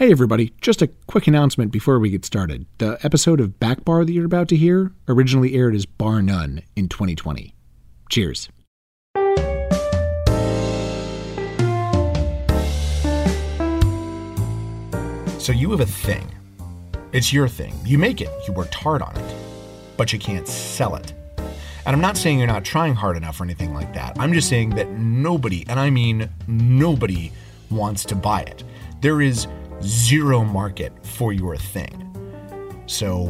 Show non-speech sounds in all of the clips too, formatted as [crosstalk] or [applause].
Hey, everybody, just a quick announcement before we get started. The episode of Back Bar that you're about to hear originally aired as Bar None in 2020. Cheers. So you have a thing. It's your thing. You make it, you worked hard on it, but you can't sell it. And I'm not saying you're not trying hard enough or anything like that. I'm just saying that nobody, and I mean nobody, wants to buy it. There is zero market for your thing. So,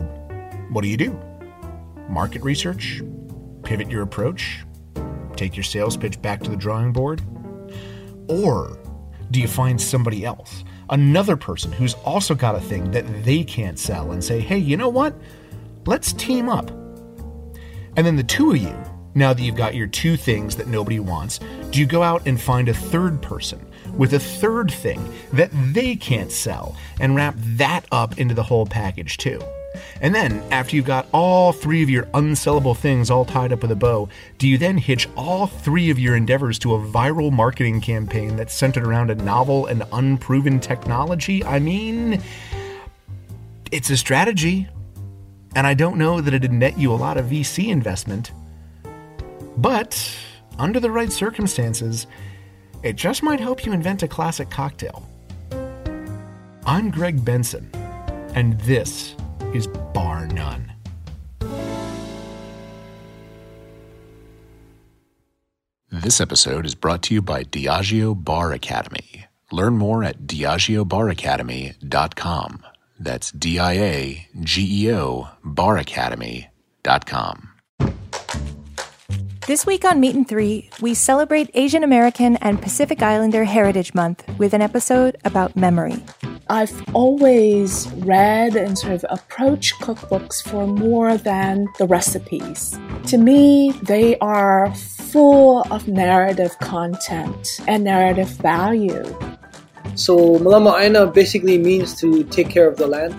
what do you do? Market research? Pivot your approach? Take your sales pitch back to the drawing board? Or do you find somebody else, another person who's also got a thing that they can't sell and say, hey, you know what? Let's team up. And then the two of you, now that you've got your two things that nobody wants, do you go out and find a third person with a third thing that they can't sell and wrap that up into the whole package too? And then, after you've got all three of your unsellable things all tied up with a bow, do you then hitch all three of your endeavors to a viral marketing campaign that's centered around a novel and unproven technology? I mean, it's a strategy. And I don't know that it'd net you a lot of VC investment. But, under the right circumstances, it just might help you invent a classic cocktail. I'm Greg Benson, and this is Bar None. This episode is brought to you by Diageo Bar Academy. Learn more at diageobaracademy.com. That's D I A G E O baracademy.com. This week on Meat and Three, we celebrate Asian American and Pacific Islander Heritage Month with an episode about memory. I've always read and sort of approached cookbooks for more than the recipes. To me, they are full of narrative content and narrative value. So Malama Aina basically means to take care of the land.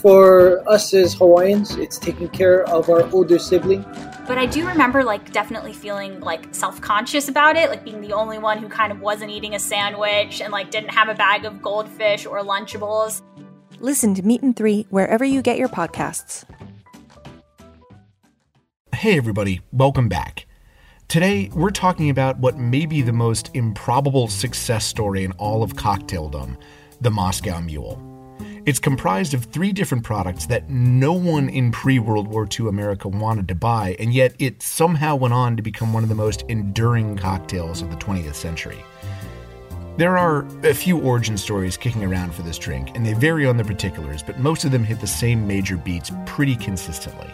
For us as Hawaiians, it's taking care of our older sibling. But I do remember like definitely feeling like self-conscious about it, like being the only one who kind of wasn't eating a sandwich and like didn't have a bag of goldfish or lunchables. Listen to Meat and Three wherever you get your podcasts. Hey, everybody, welcome back. Today, we're talking about what may be the most improbable success story in all of cocktaildom the Moscow Mule. It's comprised of three different products that no one in pre World War II America wanted to buy, and yet it somehow went on to become one of the most enduring cocktails of the 20th century. There are a few origin stories kicking around for this drink, and they vary on the particulars, but most of them hit the same major beats pretty consistently.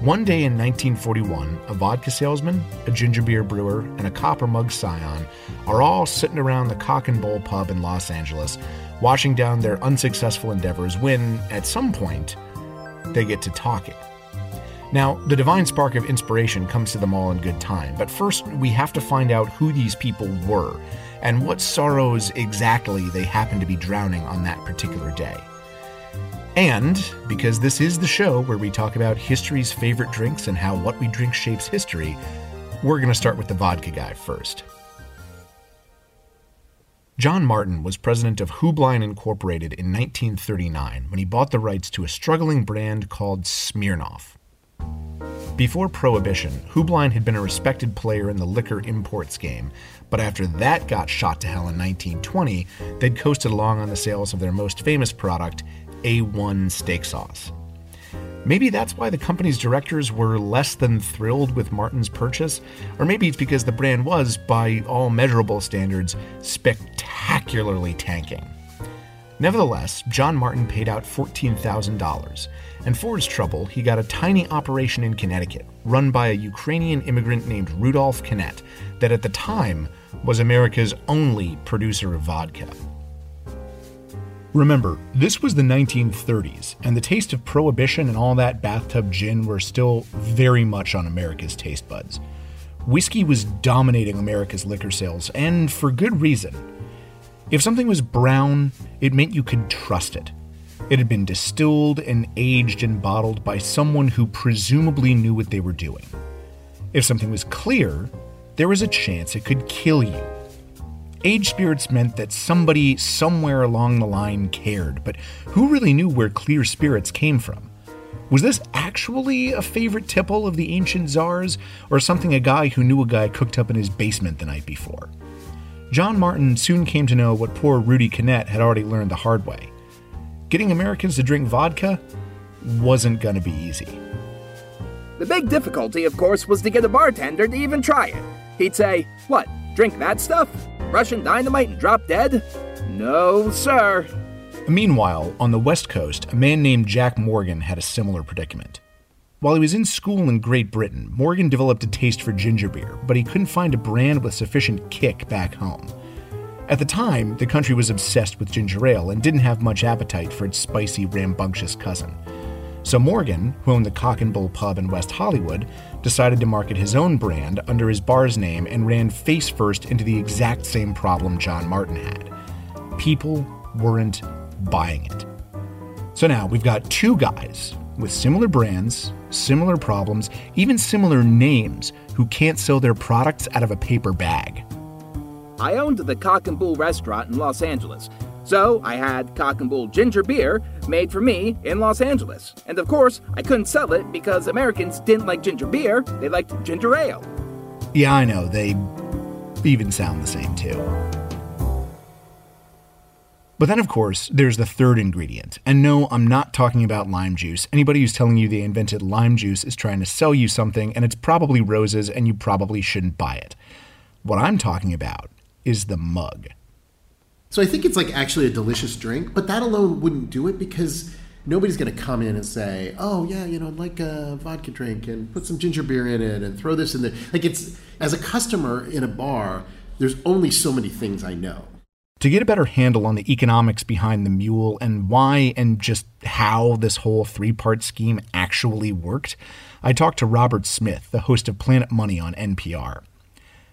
One day in 1941, a vodka salesman, a ginger beer brewer, and a copper mug scion are all sitting around the Cock and Bull pub in Los Angeles, washing down their unsuccessful endeavors when, at some point, they get to talking. Now, the divine spark of inspiration comes to them all in good time, but first we have to find out who these people were and what sorrows exactly they happen to be drowning on that particular day. And because this is the show where we talk about history's favorite drinks and how what we drink shapes history, we're going to start with the vodka guy first. John Martin was president of Heublein Incorporated in 1939 when he bought the rights to a struggling brand called Smirnoff. Before Prohibition, Heublein had been a respected player in the liquor imports game, but after that got shot to hell in 1920, they'd coasted along on the sales of their most famous product, A1 steak sauce. Maybe that's why the company's directors were less than thrilled with Martin's purchase, or maybe it's because the brand was, by all measurable standards, spectacularly tanking. Nevertheless, John Martin paid out $14,000, and for his trouble, he got a tiny operation in Connecticut, run by a Ukrainian immigrant named Rudolf Kunett, that at the time was America's only producer of vodka. Remember, this was the 1930s, and the taste of prohibition and all that bathtub gin were still very much on America's taste buds. Whiskey was dominating America's liquor sales, and for good reason. If something was brown, it meant you could trust it. It had been distilled and aged and bottled by someone who presumably knew what they were doing. If something was clear, there was a chance it could kill you. Age spirits meant that somebody somewhere along the line cared, but who really knew where clear spirits came from? Was this actually a favorite tipple of the ancient czars, or something a guy who knew a guy cooked up in his basement the night before? John Martin soon came to know what poor Rudy Kunett had already learned the hard way. Getting Americans to drink vodka wasn't going to be easy. The big difficulty, of course, was to get a bartender to even try it. He'd say, What, drink that stuff? Russian dynamite and drop dead? No, sir. Meanwhile, on the West Coast, a man named Jack Morgan had a similar predicament. While he was in school in Great Britain, Morgan developed a taste for ginger beer, but he couldn't find a brand with sufficient kick back home. At the time, the country was obsessed with ginger ale and didn't have much appetite for its spicy, rambunctious cousin. So Morgan, who owned the Cock and Bull pub in West Hollywood, decided to market his own brand under his bar's name and ran face first into the exact same problem John Martin had. People weren't buying it. So now we've got two guys with similar brands, similar problems, even similar names who can't sell their products out of a paper bag. I owned the Cock and Bull restaurant in Los Angeles, so I had Cock and Bull ginger beer made for me in Los Angeles. And of course, I couldn't sell it because Americans didn't like ginger beer, they liked ginger ale. Yeah, I know, they even sound the same too. But then, of course, there's the third ingredient. And no, I'm not talking about lime juice. Anybody who's telling you they invented lime juice is trying to sell you something, and it's probably Rose's, and you probably shouldn't buy it. What I'm talking about is the mug. So I think it's like actually a delicious drink, but that alone wouldn't do it because nobody's going to come in and say, "Oh yeah, you know, I'd like a vodka drink and put some ginger beer in it and throw this in there." Like it's as a customer in a bar, there's only so many things I know. To get a better handle on the economics behind the mule and why and just how this whole three part scheme actually worked, I talked to Robert Smith, the host of Planet Money on NPR.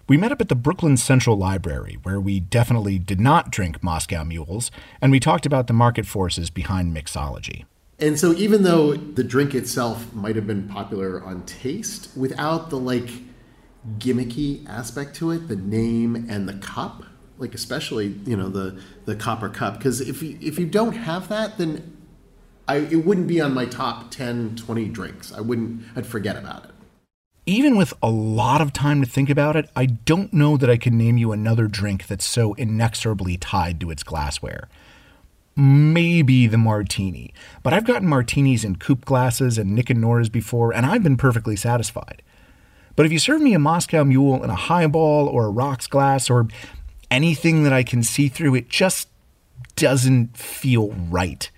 We met up at the Brooklyn Central Library, where we definitely did not drink Moscow mules, and we talked about the market forces behind mixology. And so, even though the drink itself might have been popular on taste, without the like gimmicky aspect to it, the name and the cup, like especially you know the the copper cup, because if you, if you don't have that, then I, it wouldn't be on my top 10, 20 drinks. I wouldn't. I'd forget about it even with a lot of time to think about it, I don't know that I can name you another drink that's so inexorably tied to its glassware. Maybe the martini, but I've gotten martinis in coupe glasses and Nick and Nora's before, and I've been perfectly satisfied. But if you serve me a Moscow Mule in a highball or a rocks glass or anything that I can see through, it just doesn't feel right.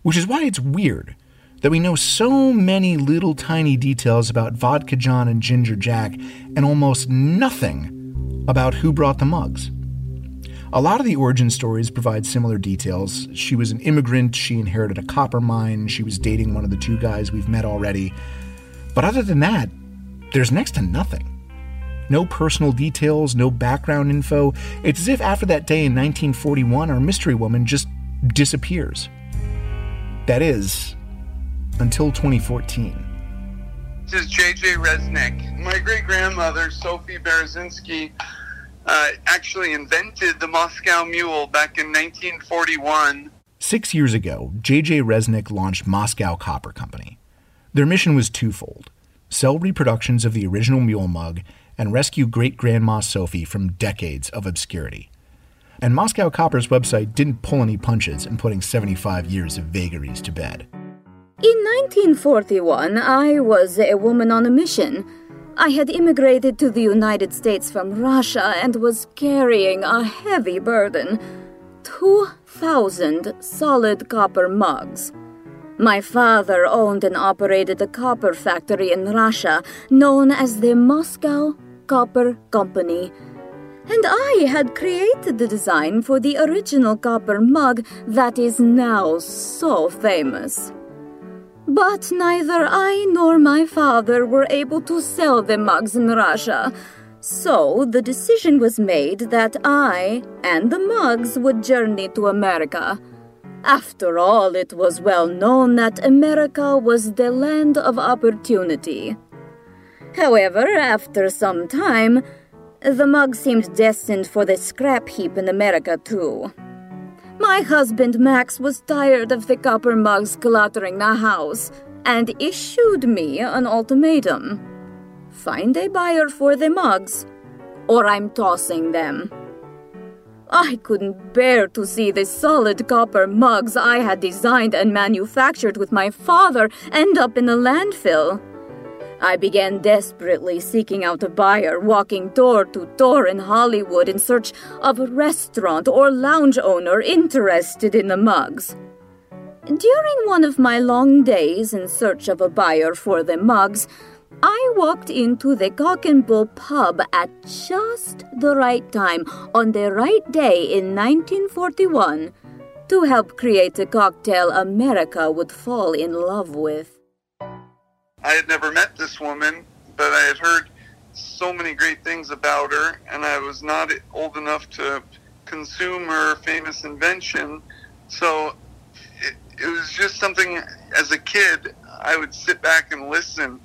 Which is why it's weird that we know so many little tiny details about Vodka John and Ginger Jack and almost nothing about who brought the mugs. A lot of the origin stories provide similar details. She was an immigrant, she inherited a copper mine, she was dating one of the two guys we've met already. But other than that, there's next to nothing. No personal details, no background info. It's as if after that day in 1941, our mystery woman just disappears. That is, until 2014. This is JJ Resnick. My great grandmother, Sophie Berezinski, uh, actually invented the Moscow Mule back in 1941. Six years ago, JJ Resnick launched Moscow Copper Company. Their mission was twofold sell reproductions of the original mule mug and rescue great grandma Sophie from decades of obscurity. And Moscow Copper's website didn't pull any punches in putting 75 years of vagaries to bed. In 1941, I was a woman on a mission. I had immigrated to the United States from Russia and was carrying a heavy burden 2,000 solid copper mugs. My father owned and operated a copper factory in Russia known as the Moscow Copper Company. And I had created the design for the original copper mug that is now so famous. But neither I nor my father were able to sell the mugs in Russia. So the decision was made that I and the mugs would journey to America. After all, it was well known that America was the land of opportunity. However, after some time, The mug seemed destined for the scrap heap in America, too. My husband Max was tired of the copper mugs cluttering the house and issued me an ultimatum find a buyer for the mugs, or I'm tossing them. I couldn't bear to see the solid copper mugs I had designed and manufactured with my father end up in the landfill. I began desperately seeking out a buyer, walking door to door in Hollywood in search of a restaurant or lounge owner interested in the mugs. During one of my long days in search of a buyer for the mugs, I walked into the Cock and Bull pub at just the right time on the right day in 1941 to help create a cocktail America would fall in love with. I had never met this woman, but I had heard so many great things about her, and I was not old enough to consume her famous invention. So it, it was just something as a kid, I would sit back and listen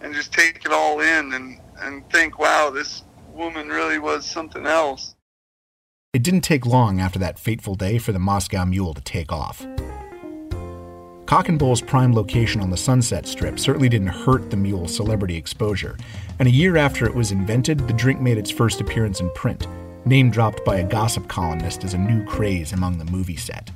and just take it all in and, and think, wow, this woman really was something else. It didn't take long after that fateful day for the Moscow Mule to take off. Cock and Bull's prime location on the Sunset Strip certainly didn't hurt the mule's celebrity exposure, and a year after it was invented, the drink made its first appearance in print, name dropped by a gossip columnist as a new craze among the movie set.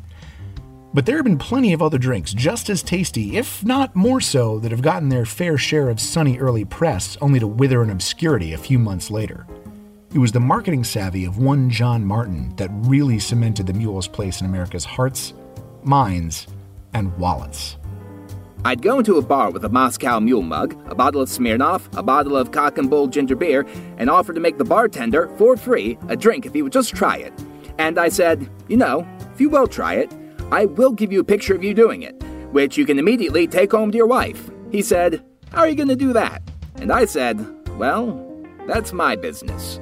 But there have been plenty of other drinks just as tasty, if not more so, that have gotten their fair share of sunny early press only to wither in obscurity a few months later. It was the marketing savvy of one John Martin that really cemented the mule's place in America's hearts, minds, and wallets. I'd go into a bar with a Moscow Mule mug, a bottle of Smirnoff, a bottle of Cock and Bull ginger beer, and offer to make the bartender, for free, a drink if he would just try it. And I said, You know, if you will try it, I will give you a picture of you doing it, which you can immediately take home to your wife. He said, How are you going to do that? And I said, Well, that's my business.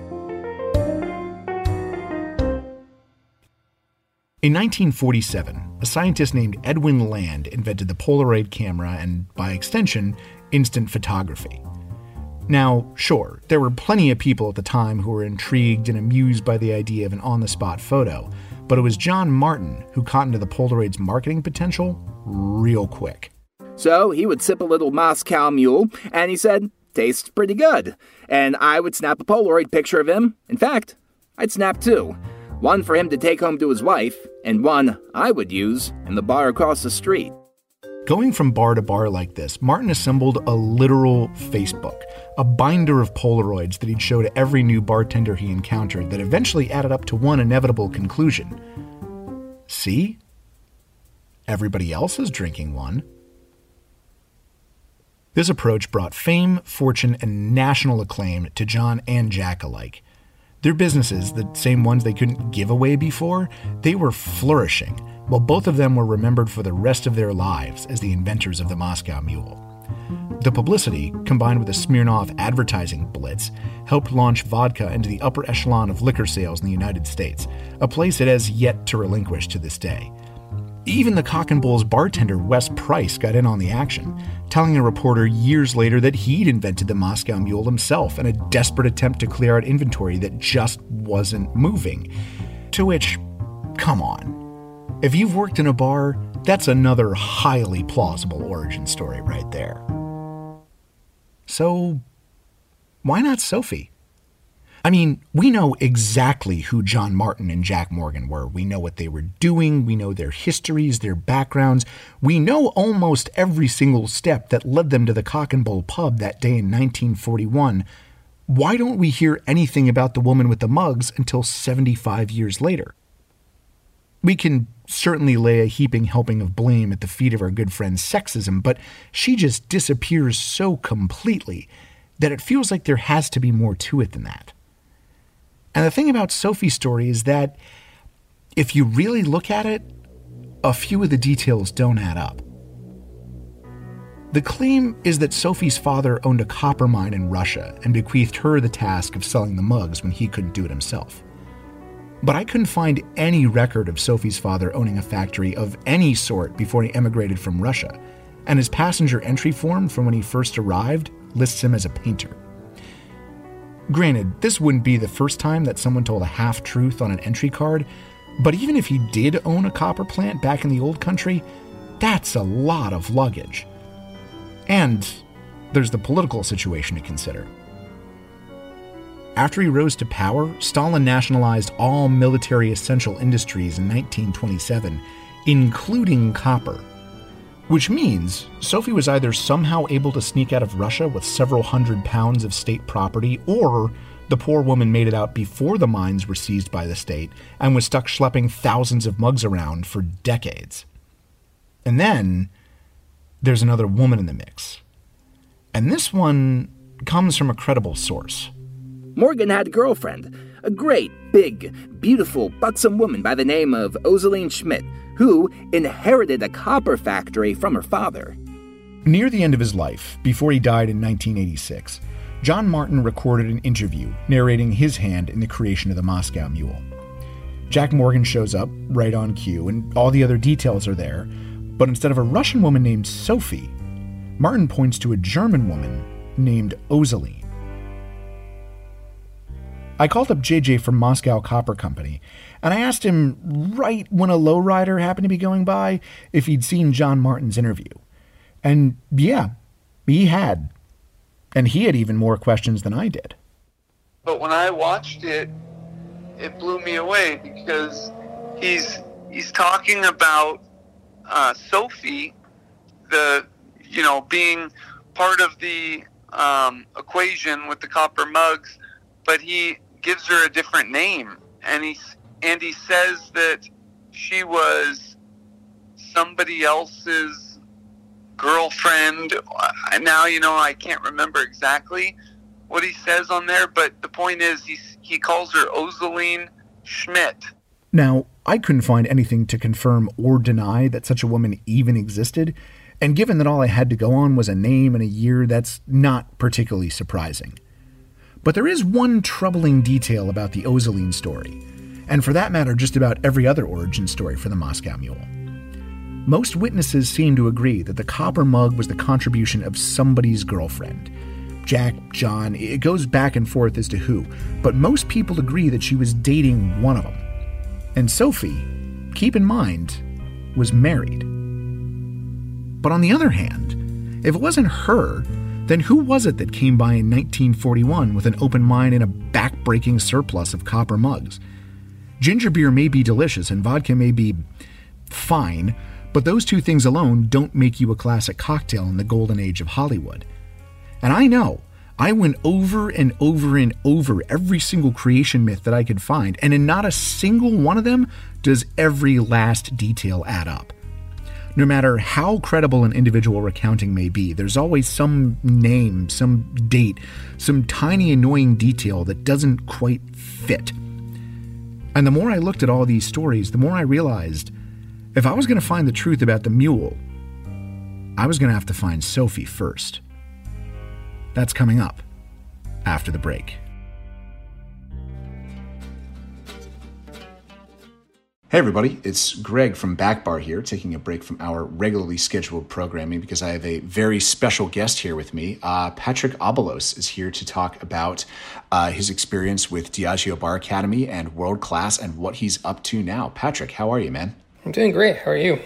In 1947, a scientist named Edwin Land invented the Polaroid camera and, by extension, instant photography. Now, sure, there were plenty of people at the time who were intrigued and amused by the idea of an on the spot photo, but it was John Martin who caught into the Polaroid's marketing potential real quick. So he would sip a little Moscow Mule, and he said, Tastes pretty good. And I would snap a Polaroid picture of him. In fact, I'd snap two one for him to take home to his wife, and one I would use in the bar across the street. Going from bar to bar like this, Martin assembled a literal Facebook, a binder of Polaroids that he'd show to every new bartender he encountered that eventually added up to one inevitable conclusion. See? Everybody else is drinking one. This approach brought fame, fortune, and national acclaim to John and Jack alike. Their businesses, the same ones they couldn't give away before, they were flourishing while both of them were remembered for the rest of their lives as the inventors of the Moscow Mule. The publicity, combined with a Smirnoff advertising blitz, helped launch vodka into the upper echelon of liquor sales in the United States, a place it has yet to relinquish to this day. Even the Cock and Bull's bartender Wes Price got in on the action, telling a reporter years later that he'd invented the Moscow Mule himself in a desperate attempt to clear out inventory that just wasn't moving. To which, come on, if you've worked in a bar, that's another highly plausible origin story right there. So, why not Sophie? I mean, we know exactly who John Martin and Jack Morgan were. We know what they were doing. We know their histories, their backgrounds. We know almost every single step that led them to the Cock and Bull pub that day in 1941. Why don't we hear anything about the woman with the mugs until 75 years later? We can certainly lay a heaping helping of blame at the feet of our good friend's sexism, but she just disappears so completely that it feels like there has to be more to it than that. And the thing about Sophie's story is that if you really look at it, a few of the details don't add up. The claim is that Sophie's father owned a copper mine in Russia and bequeathed her the task of selling the mugs when he couldn't do it himself. But I couldn't find any record of Sophie's father owning a factory of any sort before he emigrated from Russia, and his passenger entry form from when he first arrived lists him as a painter. Granted, this wouldn't be the first time that someone told a half truth on an entry card, but even if he did own a copper plant back in the old country, that's a lot of luggage. And there's the political situation to consider. After he rose to power, Stalin nationalized all military essential industries in 1927, including copper. Which means Sophie was either somehow able to sneak out of Russia with several hundred pounds of state property, or the poor woman made it out before the mines were seized by the state and was stuck schlepping thousands of mugs around for decades. And then there's another woman in the mix. And this one comes from a credible source. Morgan had a girlfriend, a great, big, beautiful, buxom woman by the name of Ozeline Schmidt, who inherited a copper factory from her father. Near the end of his life, before he died in 1986, John Martin recorded an interview narrating his hand in the creation of the Moscow Mule. Jack Morgan shows up right on cue, and all the other details are there, but instead of a Russian woman named Sophie, Martin points to a German woman named Ozeline. I called up JJ from Moscow Copper Company, and I asked him right when a lowrider happened to be going by if he'd seen John Martin's interview. And yeah, he had. And he had even more questions than I did. But when I watched it, it blew me away because he's he's talking about uh, Sophie, the you know being part of the um, equation with the copper mugs, but he gives her a different name, and he and he says that she was somebody else's girlfriend. Now you know I can't remember exactly what he says on there, but the point is he he calls her Ozeline Schmidt. Now, I couldn't find anything to confirm or deny that such a woman even existed, and given that all I had to go on was a name and a year, that's not particularly surprising. But there is one troubling detail about the Ozeline story, and for that matter, just about every other origin story for the Moscow Mule. Most witnesses seem to agree that the copper mug was the contribution of somebody's girlfriend. Jack, John, it goes back and forth as to who, but most people agree that she was dating one of them. And Sophie, keep in mind, was married. But on the other hand, if it wasn't her, then who was it that came by in 1941 with an open mind and a back-breaking surplus of copper mugs? Ginger beer may be delicious and vodka may be fine, but those two things alone don't make you a classic cocktail in the golden age of Hollywood. And I know, I went over and over and over every single creation myth that I could find, and in not a single one of them does every last detail add up. No matter how credible an individual recounting may be, there's always some name, some date, some tiny annoying detail that doesn't quite fit. And the more I looked at all these stories, the more I realized if I was going to find the truth about the mule, I was going to have to find Sophie first. That's coming up after the break. Hey, everybody, it's Greg from Backbar here, taking a break from our regularly scheduled programming because I have a very special guest here with me. Uh, Patrick Abalos is here to talk about uh, his experience with Diageo Bar Academy and World Class and what he's up to now. Patrick, how are you, man? I'm doing great. How are you?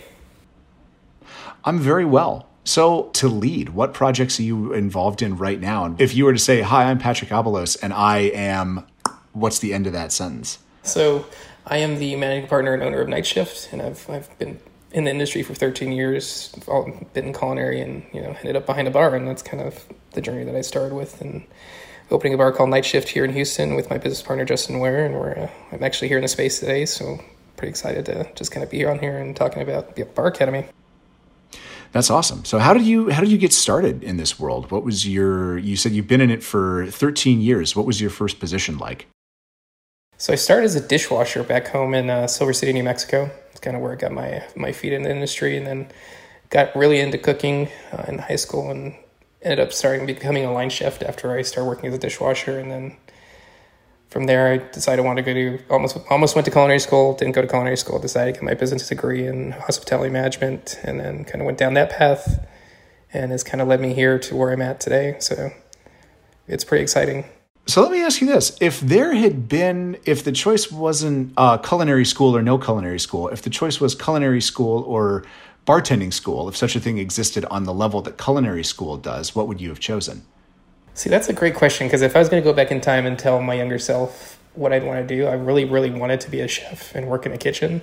I'm very well. So, to lead, what projects are you involved in right now? And if you were to say, Hi, I'm Patrick Abalos, and I am, what's the end of that sentence? So, I am the managing partner and owner of Night Shift, and I've, I've been in the industry for 13 years, all, been in culinary, and you know, ended up behind a bar, and that's kind of the journey that I started with. And opening a bar called Night Shift here in Houston with my business partner Justin Ware, and we're uh, I'm actually here in the space today, so pretty excited to just kind of be on here and talking about the Bar Academy. That's awesome. So how did you how did you get started in this world? What was your you said you've been in it for 13 years. What was your first position like? So I started as a dishwasher back home in uh, Silver City, New Mexico. It's kind of where I got my my feet in the industry, and then got really into cooking uh, in high school, and ended up starting becoming a line chef after I started working as a dishwasher, and then from there, I decided I wanted to go to almost almost went to culinary school. Didn't go to culinary school. Decided to get my business degree in hospitality management, and then kind of went down that path, and has kind of led me here to where I'm at today. So it's pretty exciting. So let me ask you this: If there had been, if the choice wasn't uh, culinary school or no culinary school, if the choice was culinary school or bartending school, if such a thing existed on the level that culinary school does, what would you have chosen? See, that's a great question because if I was going to go back in time and tell my younger self what I'd want to do, I really, really wanted to be a chef and work in a kitchen.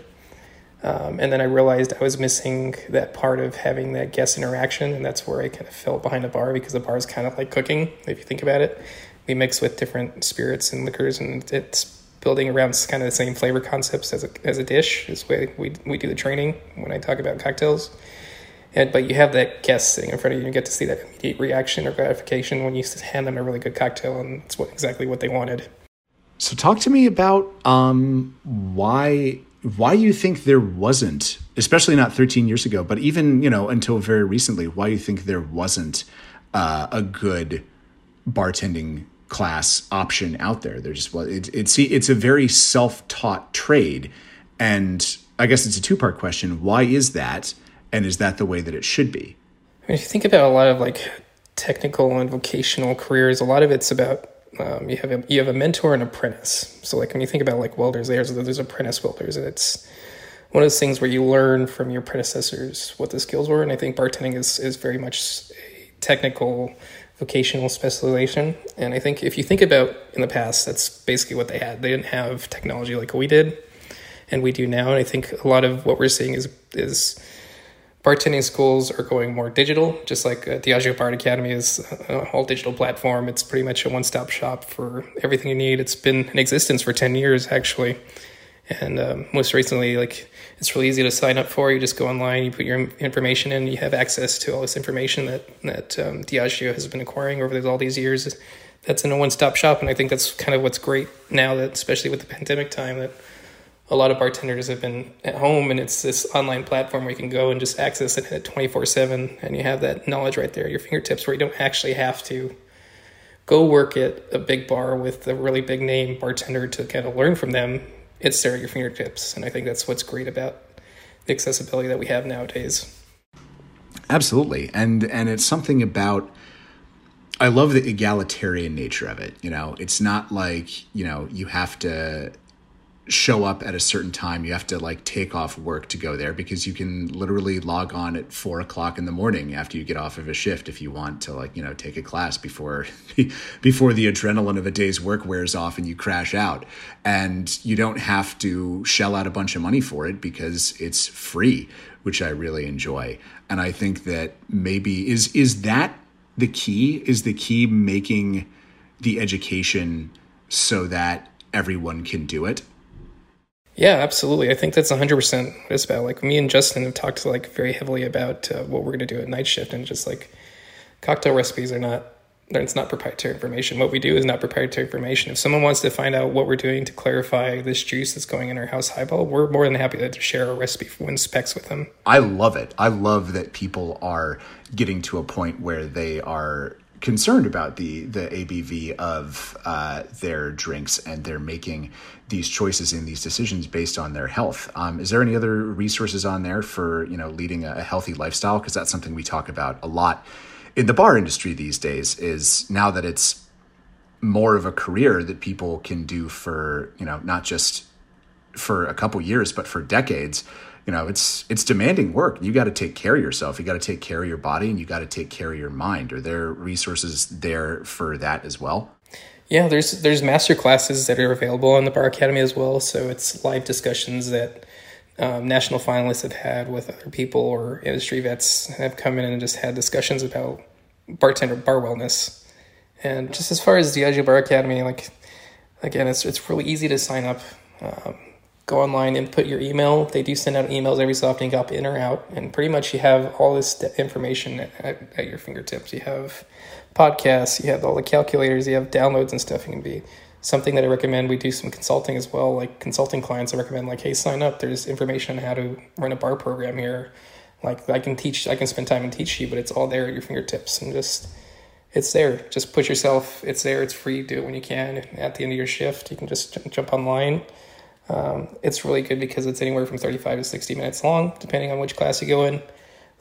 Um, and then I realized I was missing that part of having that guest interaction, and that's where I kind of fell behind the bar because the bar is kind of like cooking, if you think about it. We mix with different spirits and liquors, and it's building around kind of the same flavor concepts as a, as a dish is way we, we do the training when I talk about cocktails. And, but you have that guest sitting in front of you, and you get to see that immediate reaction or gratification when you hand them a really good cocktail, and it's what, exactly what they wanted. So, talk to me about um, why why you think there wasn't, especially not 13 years ago, but even you know until very recently, why you think there wasn't uh, a good bartending class option out there. There just was. It, it's it's a very self taught trade, and I guess it's a two part question. Why is that, and is that the way that it should be? I mean, if you think about a lot of like technical and vocational careers, a lot of it's about um, you have a, you have a mentor and apprentice. So like when you think about like welders, there's there's apprentice welders, and it's one of those things where you learn from your predecessors what the skills were. And I think bartending is is very much a technical vocational specialization. And I think if you think about in the past, that's basically what they had. They didn't have technology like we did, and we do now. And I think a lot of what we're seeing is is bartending schools are going more digital, just like uh, Diageo Bar Academy is a whole digital platform. It's pretty much a one stop shop for everything you need. It's been in existence for 10 years, actually. And um, most recently, like it's really easy to sign up for. You just go online, you put your information in, you have access to all this information that that um, Diageo has been acquiring over all these years. That's in a one stop shop, and I think that's kind of what's great now that, especially with the pandemic time, that a lot of bartenders have been at home and it's this online platform where you can go and just access it 24 7 and you have that knowledge right there at your fingertips where you don't actually have to go work at a big bar with a really big name bartender to kind of learn from them it's there at your fingertips and i think that's what's great about the accessibility that we have nowadays absolutely and and it's something about I love the egalitarian nature of it. You know, it's not like, you know, you have to show up at a certain time. You have to like take off work to go there because you can literally log on at four o'clock in the morning after you get off of a shift if you want to like you know take a class before [laughs] before the adrenaline of a day's work wears off and you crash out. And you don't have to shell out a bunch of money for it because it's free, which I really enjoy. And I think that maybe is is that the key? Is the key making the education so that everyone can do it? Yeah, absolutely. I think that's 100% what it's about. Like me and Justin have talked like very heavily about uh, what we're going to do at night shift and just like cocktail recipes are not it's not proprietary information. What we do is not proprietary information. If someone wants to find out what we're doing to clarify this juice that's going in our house highball, we're more than happy to share a recipe when specs with them. I love it. I love that people are getting to a point where they are concerned about the the ABV of uh, their drinks and they're making these choices and these decisions based on their health. Um, is there any other resources on there for you know leading a, a healthy lifestyle? Because that's something we talk about a lot in the bar industry these days. Is now that it's more of a career that people can do for you know not just for a couple years but for decades you know it's it's demanding work. You got to take care of yourself. You got to take care of your body and you got to take care of your mind. Are there resources there for that as well? Yeah there's there's master classes that are available on the bar academy as well. So it's live discussions that um, national finalists have had with other people or industry vets have come in and just had discussions about bartender bar wellness. And just as far as the Diageo Bar Academy like again it's it's really easy to sign up. Um, go online and put your email. They do send out emails every so often, got in or out, and pretty much you have all this information at, at, your fingertips. You have podcasts, you have all the calculators, you have downloads and stuff. You can be something that I recommend. We do some consulting as well, like consulting clients. I recommend like, hey, sign up. There's information on how to run a bar program here. Like I can teach, I can spend time and teach you, but it's all there at your fingertips and just it's there. Just put yourself. It's there. It's free. Do it when you can. At the end of your shift, you can just jump online um, it's really good because it's anywhere from 35 to 60 minutes long, depending on which class you go in.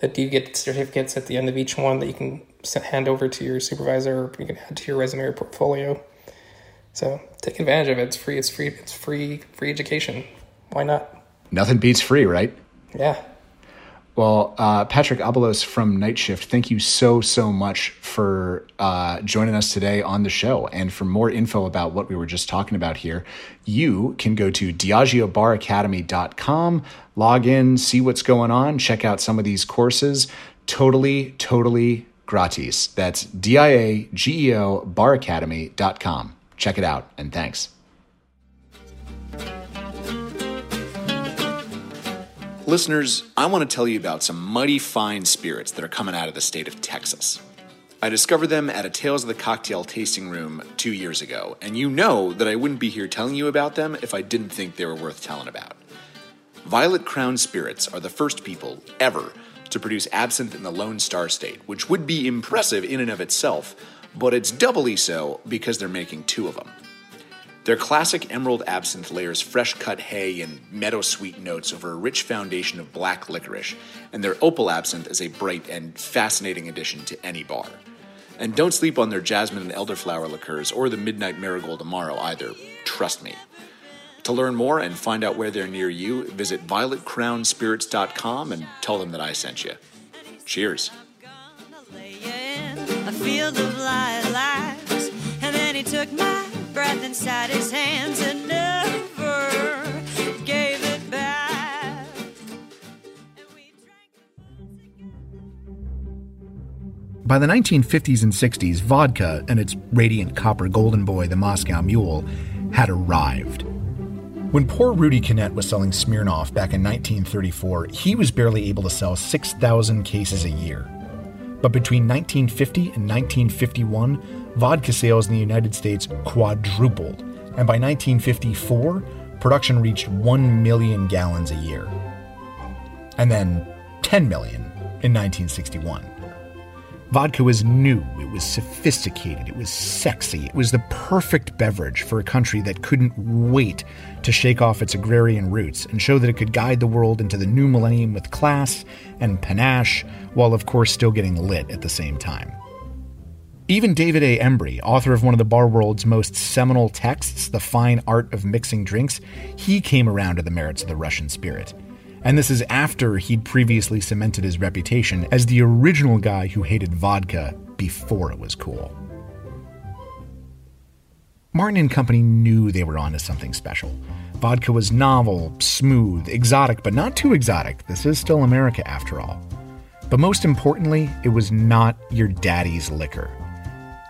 That you get certificates at the end of each one that you can hand over to your supervisor or you can add to your resume or portfolio. So take advantage of it. It's free. It's free. It's free. Free education. Why not? Nothing beats free, right? Yeah. Well, uh, Patrick Abalos from Night Shift, thank you so, so much for uh, joining us today on the show. And for more info about what we were just talking about here, you can go to diageobaracademy.com, log in, see what's going on, check out some of these courses. Totally, totally gratis. That's D I A G E O baracademy.com. Check it out, and thanks. Listeners, I want to tell you about some mighty fine spirits that are coming out of the state of Texas. I discovered them at a Tales of the Cocktail tasting room two years ago, and you know that I wouldn't be here telling you about them if I didn't think they were worth telling about. Violet Crown Spirits are the first people ever to produce absinthe in the Lone Star State, which would be impressive in and of itself, but it's doubly so because they're making two of them. Their classic emerald absinthe layers fresh cut hay and meadow sweet notes over a rich foundation of black licorice, and their opal absinthe is a bright and fascinating addition to any bar. And don't sleep on their jasmine and elderflower liqueurs or the midnight marigold amaro either, trust me. To learn more and find out where they're near you, visit violetcrownspirits.com and tell them that I sent you. Cheers. Took my breath inside his hands and never gave it back. By the 1950s and 60s, vodka and its radiant copper golden boy, the Moscow Mule, had arrived. When poor Rudy Kunett was selling Smirnoff back in 1934, he was barely able to sell 6,000 cases a year. But between 1950 and 1951, vodka sales in the United States quadrupled, and by 1954, production reached 1 million gallons a year. And then 10 million in 1961. Vodka was new, it was sophisticated, it was sexy, it was the perfect beverage for a country that couldn't wait to shake off its agrarian roots and show that it could guide the world into the new millennium with class and panache, while of course still getting lit at the same time. Even David A. Embury, author of one of the bar world's most seminal texts, The Fine Art of Mixing Drinks, he came around to the merits of the Russian spirit. And this is after he'd previously cemented his reputation as the original guy who hated vodka before it was cool. Martin and Company knew they were onto something special. Vodka was novel, smooth, exotic, but not too exotic. This is still America after all. But most importantly, it was not your daddy's liquor.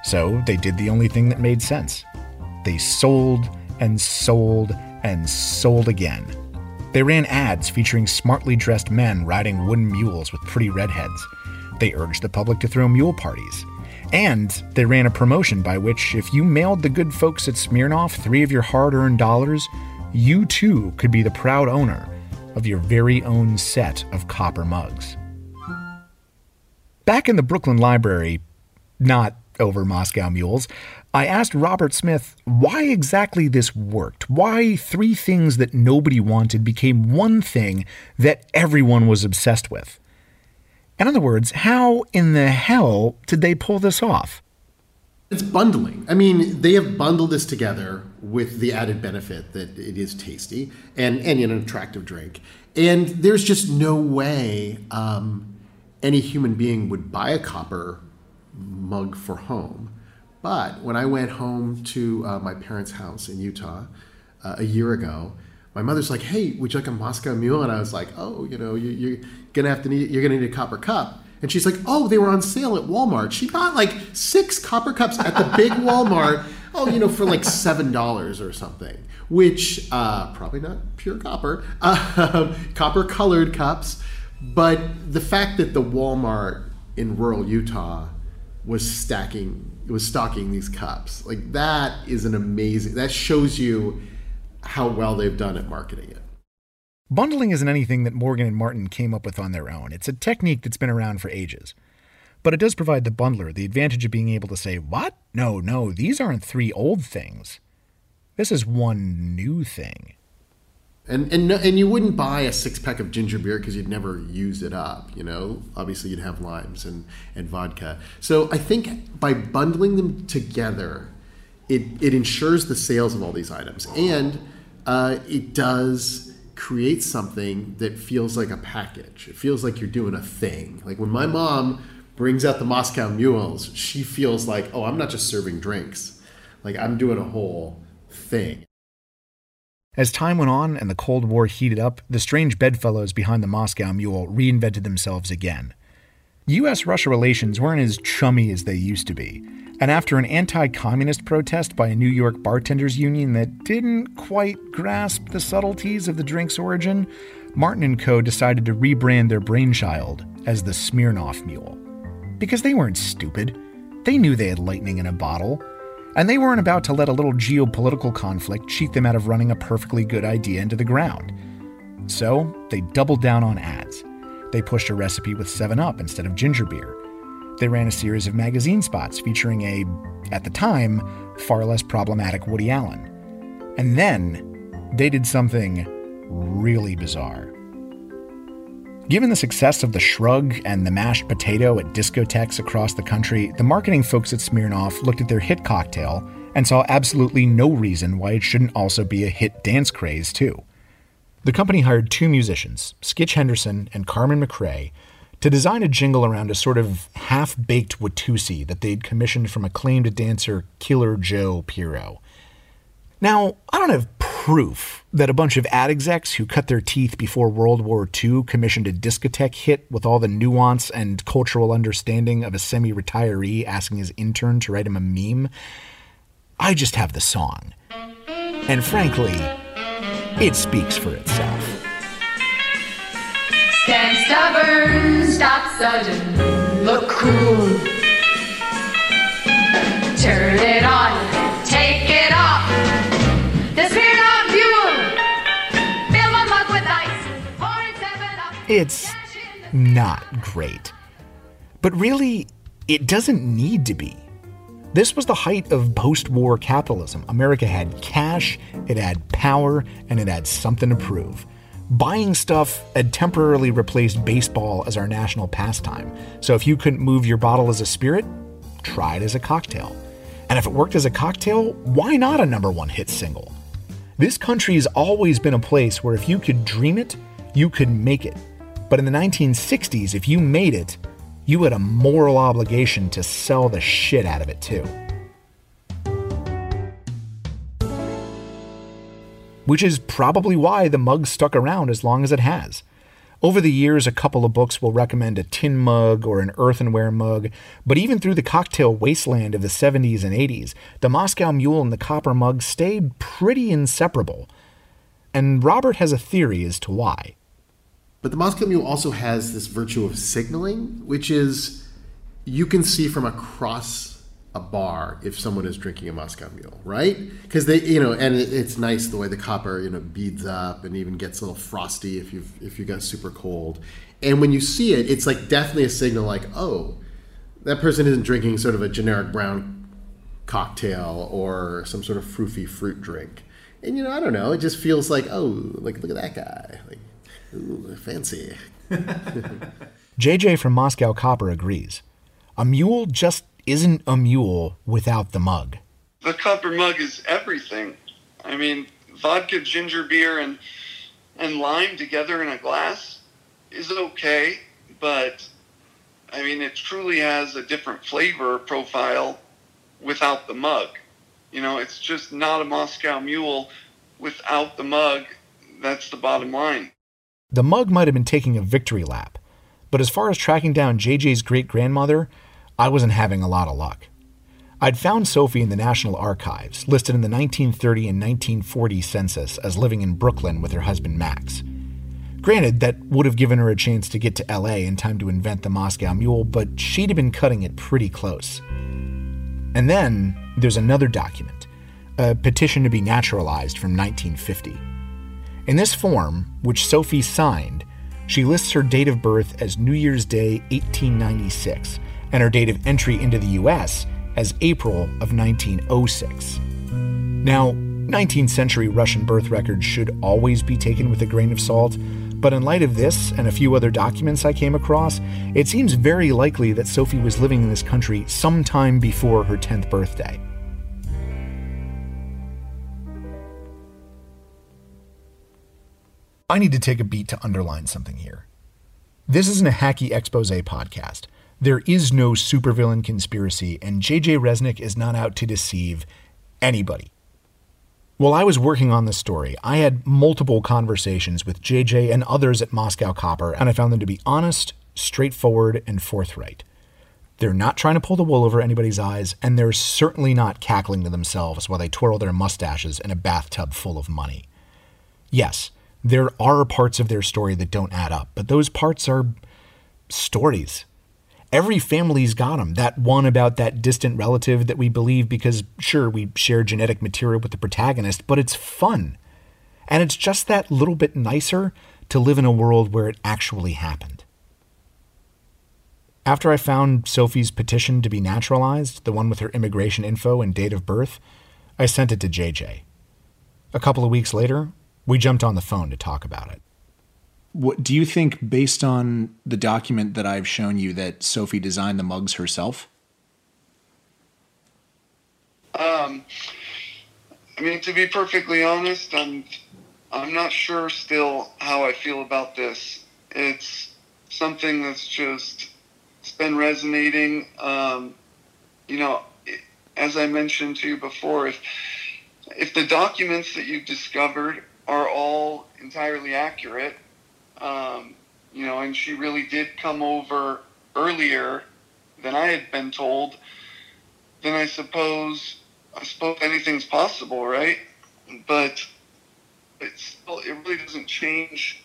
So they did the only thing that made sense. They sold and sold and sold again. They ran ads featuring smartly dressed men riding wooden mules with pretty redheads. They urged the public to throw mule parties. And they ran a promotion by which, if you mailed the good folks at Smirnoff three of your hard earned dollars, you too could be the proud owner of your very own set of copper mugs. Back in the Brooklyn Library, not over Moscow Mules, I asked Robert Smith why exactly this worked. Why three things that nobody wanted became one thing that everyone was obsessed with. In other words, how in the hell did they pull this off? It's bundling. I mean, they have bundled this together with the added benefit that it is tasty and, and an attractive drink. And there's just no way um, any human being would buy a copper mug for home. But when I went home to uh, my parents' house in Utah uh, a year ago, my mother's like, "Hey, would you like a Moscow Mule?" And I was like, "Oh, you know, you, are gonna have to need you're gonna need a copper cup." And she's like, "Oh, they were on sale at Walmart." She bought like six copper cups at the big Walmart. [laughs] Oh, you know, for like seven dollars or something, which uh, probably not pure copper, uh, [laughs] copper colored cups. But the fact that the Walmart in rural Utah was stacking was stocking these cups. Like that is an amazing that shows you how well they've done at marketing it. Bundling isn't anything that morgan and martin came up with on their own. It's a technique that's been around for ages. But it does provide the bundler the advantage of being able to say what? No no these aren't three old things. This is one new thing and and and you wouldn't buy a six pack of ginger beer because you'd never use it up. You know, obviously you'd have limes and and vodka. So I think by bundling them together, it, it ensures the sales of all these items. And uh, it does create something that feels like a package. It feels like you're doing a thing. Like when my mom brings out the Moscow mules, she feels like, oh, I'm not just serving drinks. Like I'm doing a whole thing. As time went on and the Cold War heated up, the strange bedfellows behind the Moscow Mule reinvented themselves again. US Russia relations weren't as chummy as they used to be, and after an anti communist protest by a New York bartenders union that didn't quite grasp the subtleties of the drink's origin, Martin Co. decided to rebrand their brainchild as the Smirnoff Mule. Because they weren't stupid. They knew they had lightning in a bottle, and they weren't about to let a little geopolitical conflict cheat them out of running a perfectly good idea into the ground. So, they doubled down on ads. They pushed a recipe with 7 Up instead of ginger beer. They ran a series of magazine spots featuring a, at the time, far less problematic Woody Allen. And then they did something really bizarre. Given the success of the shrug and the mashed potato at discotheques across the country, the marketing folks at Smirnoff looked at their hit cocktail and saw absolutely no reason why it shouldn't also be a hit dance craze, too. The company hired two musicians, Skitch Henderson and Carmen McRae, to design a jingle around a sort of half baked Watusi that they'd commissioned from acclaimed dancer Killer Joe Piro. Now, I don't have proof that a bunch of ad execs who cut their teeth before World War II commissioned a discotheque hit with all the nuance and cultural understanding of a semi retiree asking his intern to write him a meme. I just have the song. And frankly, it speaks for itself. Stand stubborn, stop sudden, look cool. Turn it It's not great. But really, it doesn't need to be. This was the height of post war capitalism. America had cash, it had power, and it had something to prove. Buying stuff had temporarily replaced baseball as our national pastime. So if you couldn't move your bottle as a spirit, try it as a cocktail. And if it worked as a cocktail, why not a number one hit single? This country has always been a place where if you could dream it, you could make it. But in the 1960s, if you made it, you had a moral obligation to sell the shit out of it too. Which is probably why the mug stuck around as long as it has. Over the years, a couple of books will recommend a tin mug or an earthenware mug, but even through the cocktail wasteland of the 70s and 80s, the Moscow Mule and the copper mug stayed pretty inseparable. And Robert has a theory as to why. But the Moscow Mule also has this virtue of signaling, which is you can see from across a bar if someone is drinking a Moscow Mule, right? Because they, you know, and it, it's nice the way the copper, you know, beads up and even gets a little frosty if you've if you got super cold. And when you see it, it's like definitely a signal, like, oh, that person isn't drinking sort of a generic brown cocktail or some sort of fruity fruit drink. And you know, I don't know, it just feels like, oh, like look at that guy, like, ooh, fancy. [laughs] JJ from Moscow Copper agrees. A mule just isn't a mule without the mug. The copper mug is everything. I mean, vodka, ginger beer, and and lime together in a glass is okay, but I mean, it truly has a different flavor profile without the mug. You know, it's just not a Moscow Mule without the mug. That's the bottom line. The mug might have been taking a victory lap, but as far as tracking down JJ's great grandmother, I wasn't having a lot of luck. I'd found Sophie in the National Archives, listed in the 1930 and 1940 census as living in Brooklyn with her husband Max. Granted, that would have given her a chance to get to LA in time to invent the Moscow Mule, but she'd have been cutting it pretty close. And then there's another document, a petition to be naturalized from 1950. In this form, which Sophie signed, she lists her date of birth as New Year's Day 1896 and her date of entry into the US as April of 1906. Now, 19th century Russian birth records should always be taken with a grain of salt, but in light of this and a few other documents I came across, it seems very likely that Sophie was living in this country sometime before her 10th birthday. I need to take a beat to underline something here. This isn't a hacky expose podcast. There is no supervillain conspiracy, and JJ Resnick is not out to deceive anybody. While I was working on this story, I had multiple conversations with JJ and others at Moscow Copper, and I found them to be honest, straightforward, and forthright. They're not trying to pull the wool over anybody's eyes, and they're certainly not cackling to themselves while they twirl their mustaches in a bathtub full of money. Yes, there are parts of their story that don't add up, but those parts are stories. Every family's got them. That one about that distant relative that we believe because, sure, we share genetic material with the protagonist, but it's fun. And it's just that little bit nicer to live in a world where it actually happened. After I found Sophie's petition to be naturalized, the one with her immigration info and date of birth, I sent it to JJ. A couple of weeks later, we jumped on the phone to talk about it. What do you think, based on the document that I've shown you, that Sophie designed the mugs herself? Um, I mean, to be perfectly honest, I'm I'm not sure still how I feel about this. It's something that's just it's been resonating. Um, you know, as I mentioned to you before, if if the documents that you've discovered are all entirely accurate, um, you know, and she really did come over earlier than I had been told, then I suppose I suppose anything's possible, right? But it still it really doesn't change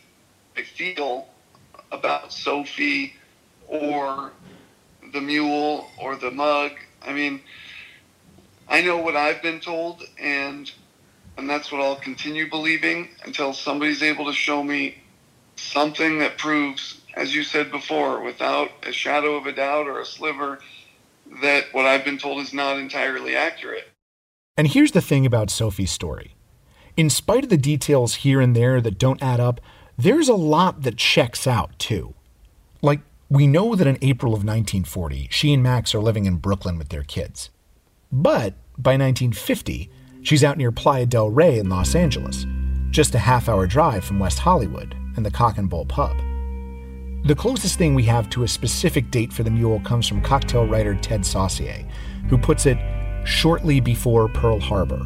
I feel about Sophie or the mule or the mug. I mean, I know what I've been told and and that's what I'll continue believing until somebody's able to show me something that proves, as you said before, without a shadow of a doubt or a sliver, that what I've been told is not entirely accurate. And here's the thing about Sophie's story. In spite of the details here and there that don't add up, there's a lot that checks out too. Like, we know that in April of 1940, she and Max are living in Brooklyn with their kids. But by 1950, she's out near Playa del Rey in Los hmm. Angeles, just a half hour drive from West Hollywood and the Cock and Bull pub. The closest thing we have to a specific date for the mule comes from cocktail writer Ted Saucier, who puts it shortly before Pearl Harbor,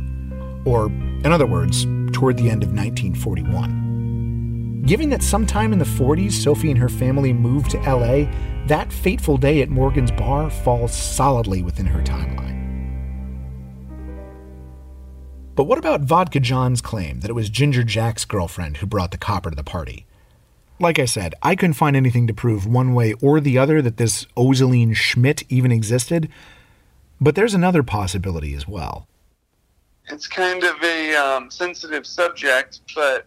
or, in other words, toward the end of 1941. Given that sometime in the 40s Sophie and her family moved to LA, that fateful day at Morgan's bar falls solidly within her timeline. But what about Vodka John's claim that it was Ginger Jack's girlfriend who brought the copper to the party? Like I said, I couldn't find anything to prove one way or the other that this Ozeline Schmidt even existed, but there's another possibility as well. It's kind of a um, sensitive subject, but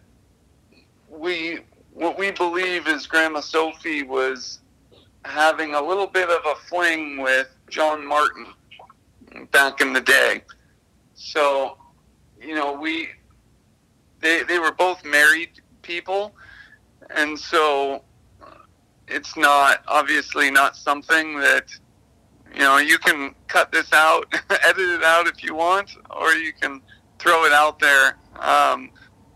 we what we believe is Grandma Sophie was having a little bit of a fling with John Martin back in the day. So you know, we they they were both married people, and so it's not obviously not something that you know you can cut this out, [laughs] edit it out if you want, or you can throw it out there um,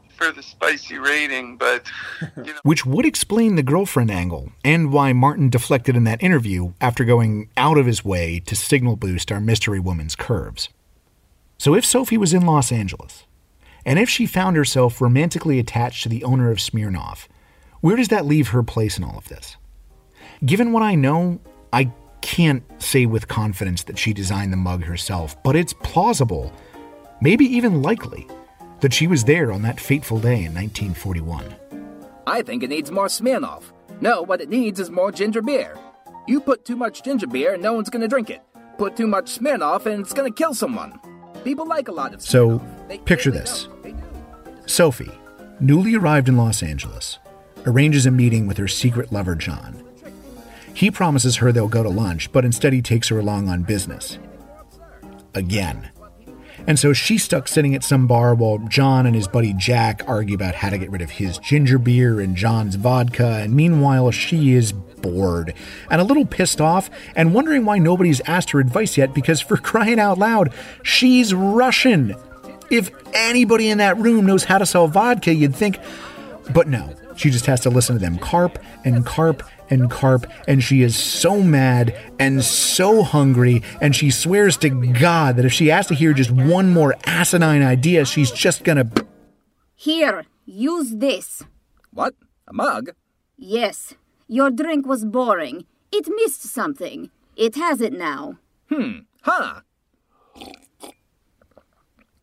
for the spicy rating. But [laughs] you know. Which would explain the girlfriend angle and why Martin deflected in that interview after going out of his way to signal boost our mystery woman's curves. So if Sophie was in Los Angeles, and if she found herself romantically attached to the owner of Smirnoff, where does that leave her place in all of this? Given what I know, I can't say with confidence that she designed the mug herself, but it's plausible, maybe even likely, that she was there on that fateful day in 1941. I think it needs more Smirnoff. No, what it needs is more ginger beer. You put too much ginger beer and no one's gonna drink it. Put too much Smirnoff and it's gonna kill someone. People like a lot of So, picture this Sophie, newly arrived in Los Angeles, arranges a meeting with her secret lover, John. He promises her they'll go to lunch, but instead he takes her along on business. Again. And so she's stuck sitting at some bar while John and his buddy Jack argue about how to get rid of his ginger beer and John's vodka, and meanwhile she is bored and a little pissed off and wondering why nobody's asked her advice yet because for [laughs] crying out loud, she's Russian. If anybody in that room knows how to sell vodka, you'd think, But no, she just has to listen to them carp and carp and carp, and she is so mad and so hungry, and she swears to God that if she has to hear just one more asinine idea, she's just gonna. Here, use this. What? A mug? Yes, your drink was boring. It missed something. It has it now. Hmm. Huh.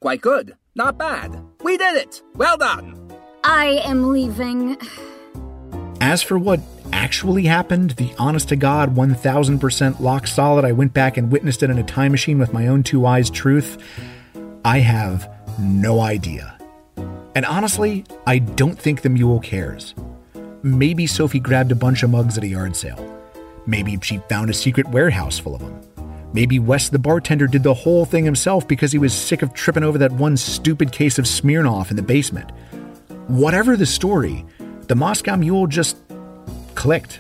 Quite good. Not bad. We did it. Well done. I am leaving. [sighs] As for what actually happened, the honest to God 1000% lock solid, I went back and witnessed it in a time machine with my own two eyes truth, I have no idea. And honestly, I don't think the mule cares. Maybe Sophie grabbed a bunch of mugs at a yard sale. Maybe she found a secret warehouse full of them. Maybe Wes the bartender did the whole thing himself because he was sick of tripping over that one stupid case of Smirnoff in the basement. Whatever the story, the Moscow Mule just clicked.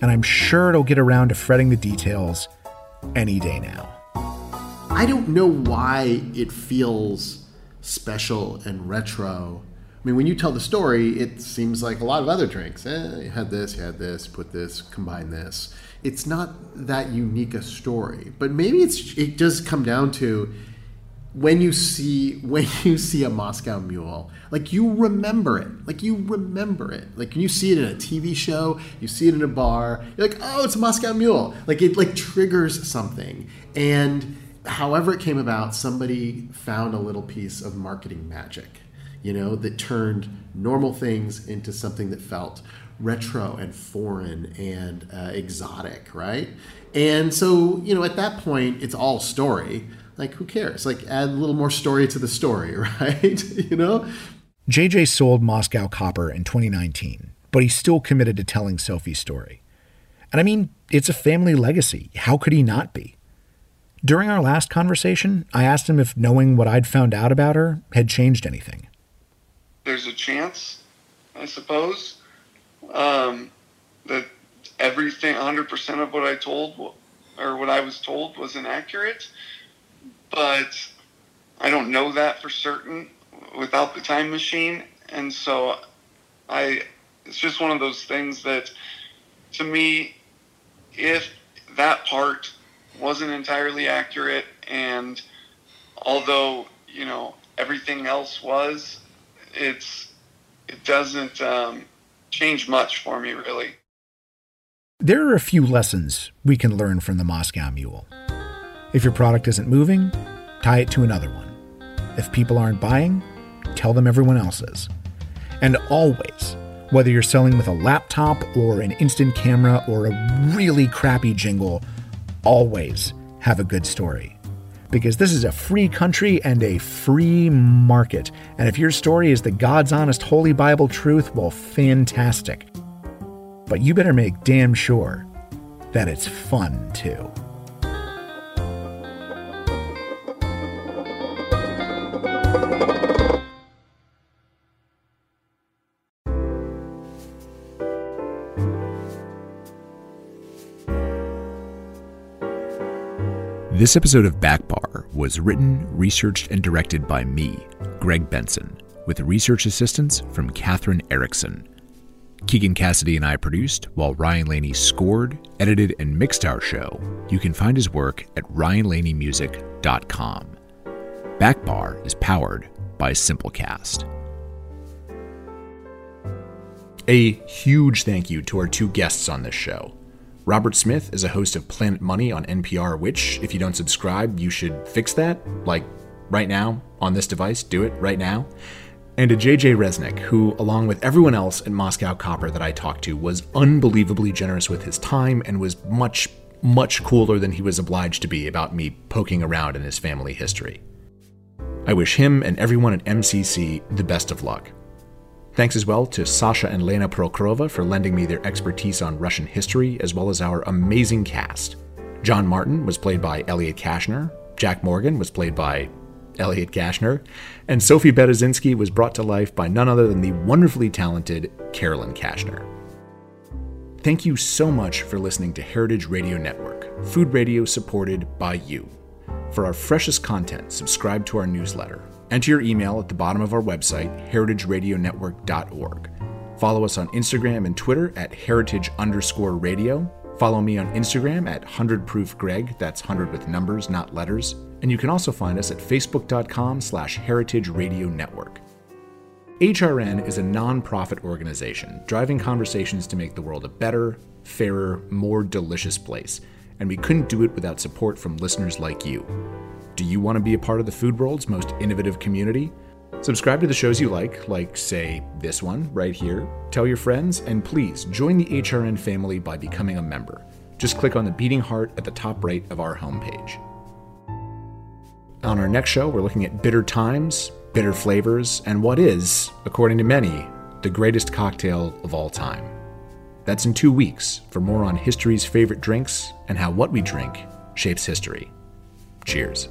And I'm sure it'll get around to fretting the details any day now. I don't know why it feels special and retro. I mean, when you tell the story, it seems like a lot of other drinks. Eh, you had this, you had this, put this, combine this. It's not that unique a story, but maybe it's it does come down to when you see [laughs] when you see a Moscow Mule, like you remember it, like you remember it, like you see it in a TV show, you see it in a bar, you're like, oh, it's a Moscow Mule, like it like triggers something, and however it came about, somebody found a little piece of marketing magic, you know, that turned normal things into something that felt retro and foreign and uh, exotic, right? And so, you know, at that point, it's all story. Like, who cares? Like, add a little more story to the story, [laughs] right? you know? JJ sold Moscow Copper in 2019, but he's still committed to telling Sophie's story. And I mean, it's a family legacy. How could he not be? During our last conversation, I asked him if knowing what I'd found out about her had changed anything. There's a chance, I suppose, um, that everything, 100% of what I told or what I was told was inaccurate. But I don't know that for certain without the time machine. And so I, it's just one of those things that to me, if that part wasn't entirely accurate and although, you know, everything else was, it's, it doesn't, um, change much for me, really. There are a few lessons we can learn from the Moscow Mule. If your product isn't moving, tie it to another one. If people aren't buying, tell them everyone else is. And always, whether you're selling with a laptop or an instant camera or a really crappy jingle, always have a good story. Because this is a free country and a free market. And if your story is the God's honest Holy Bible truth, well, fantastic. But you better make damn sure that it's fun too. This episode of Backbar was written, researched, and directed by me, Greg Benson, with research assistance from Katherine Erickson. Keegan Cassidy and I produced, while Ryan Laney scored, edited, and mixed our show. You can find his work at ryanlaneymusic.com. Backbar is powered by Simplecast. A huge thank you to our two guests on this show. Robert Smith is a host of Planet Money on NPR, which, if you don't subscribe, you should fix that. Like, right now, on this device, do it right now. And to JJ Resnick, who, along with everyone else at Moscow Copper that I talked to, was unbelievably generous with his time and was much, much cooler than he was obliged to be about me poking around in his family history. I wish him and everyone at MCC the best of luck. Thanks as well to Sasha and Lena Prokhorova for lending me their expertise on Russian history, as well as our amazing cast. John Martin was played by Elliot Kashner, Jack Morgan was played by Elliot Kashner, and Sophie Berezinski was brought to life by none other than the wonderfully talented Carolyn Kashner. Thank you so much for listening to Heritage Radio Network, food radio supported by you. For our freshest content, subscribe to our newsletter Enter your email at the bottom of our website, heritageradionetwork.org. Follow us on Instagram and Twitter at heritage underscore radio. Follow me on Instagram at 100proof greg, that's 100 with numbers, not letters. And you can also find us at facebook.com slash heritage radio network. HRN is a nonprofit organization driving conversations to make the world a better, fairer, more delicious place. And we couldn't do it without support from listeners like you. Do you want to be a part of the food world's most innovative community? Subscribe to the shows you like, like, say, this one right here. Tell your friends, and please join the HRN family by becoming a member. Just click on the beating heart at the top right of our homepage. On our next show, we're looking at bitter times, bitter flavors, and what is, according to many, the greatest cocktail of all time. That's in two weeks for more on history's favorite drinks and how what we drink shapes history. Cheers.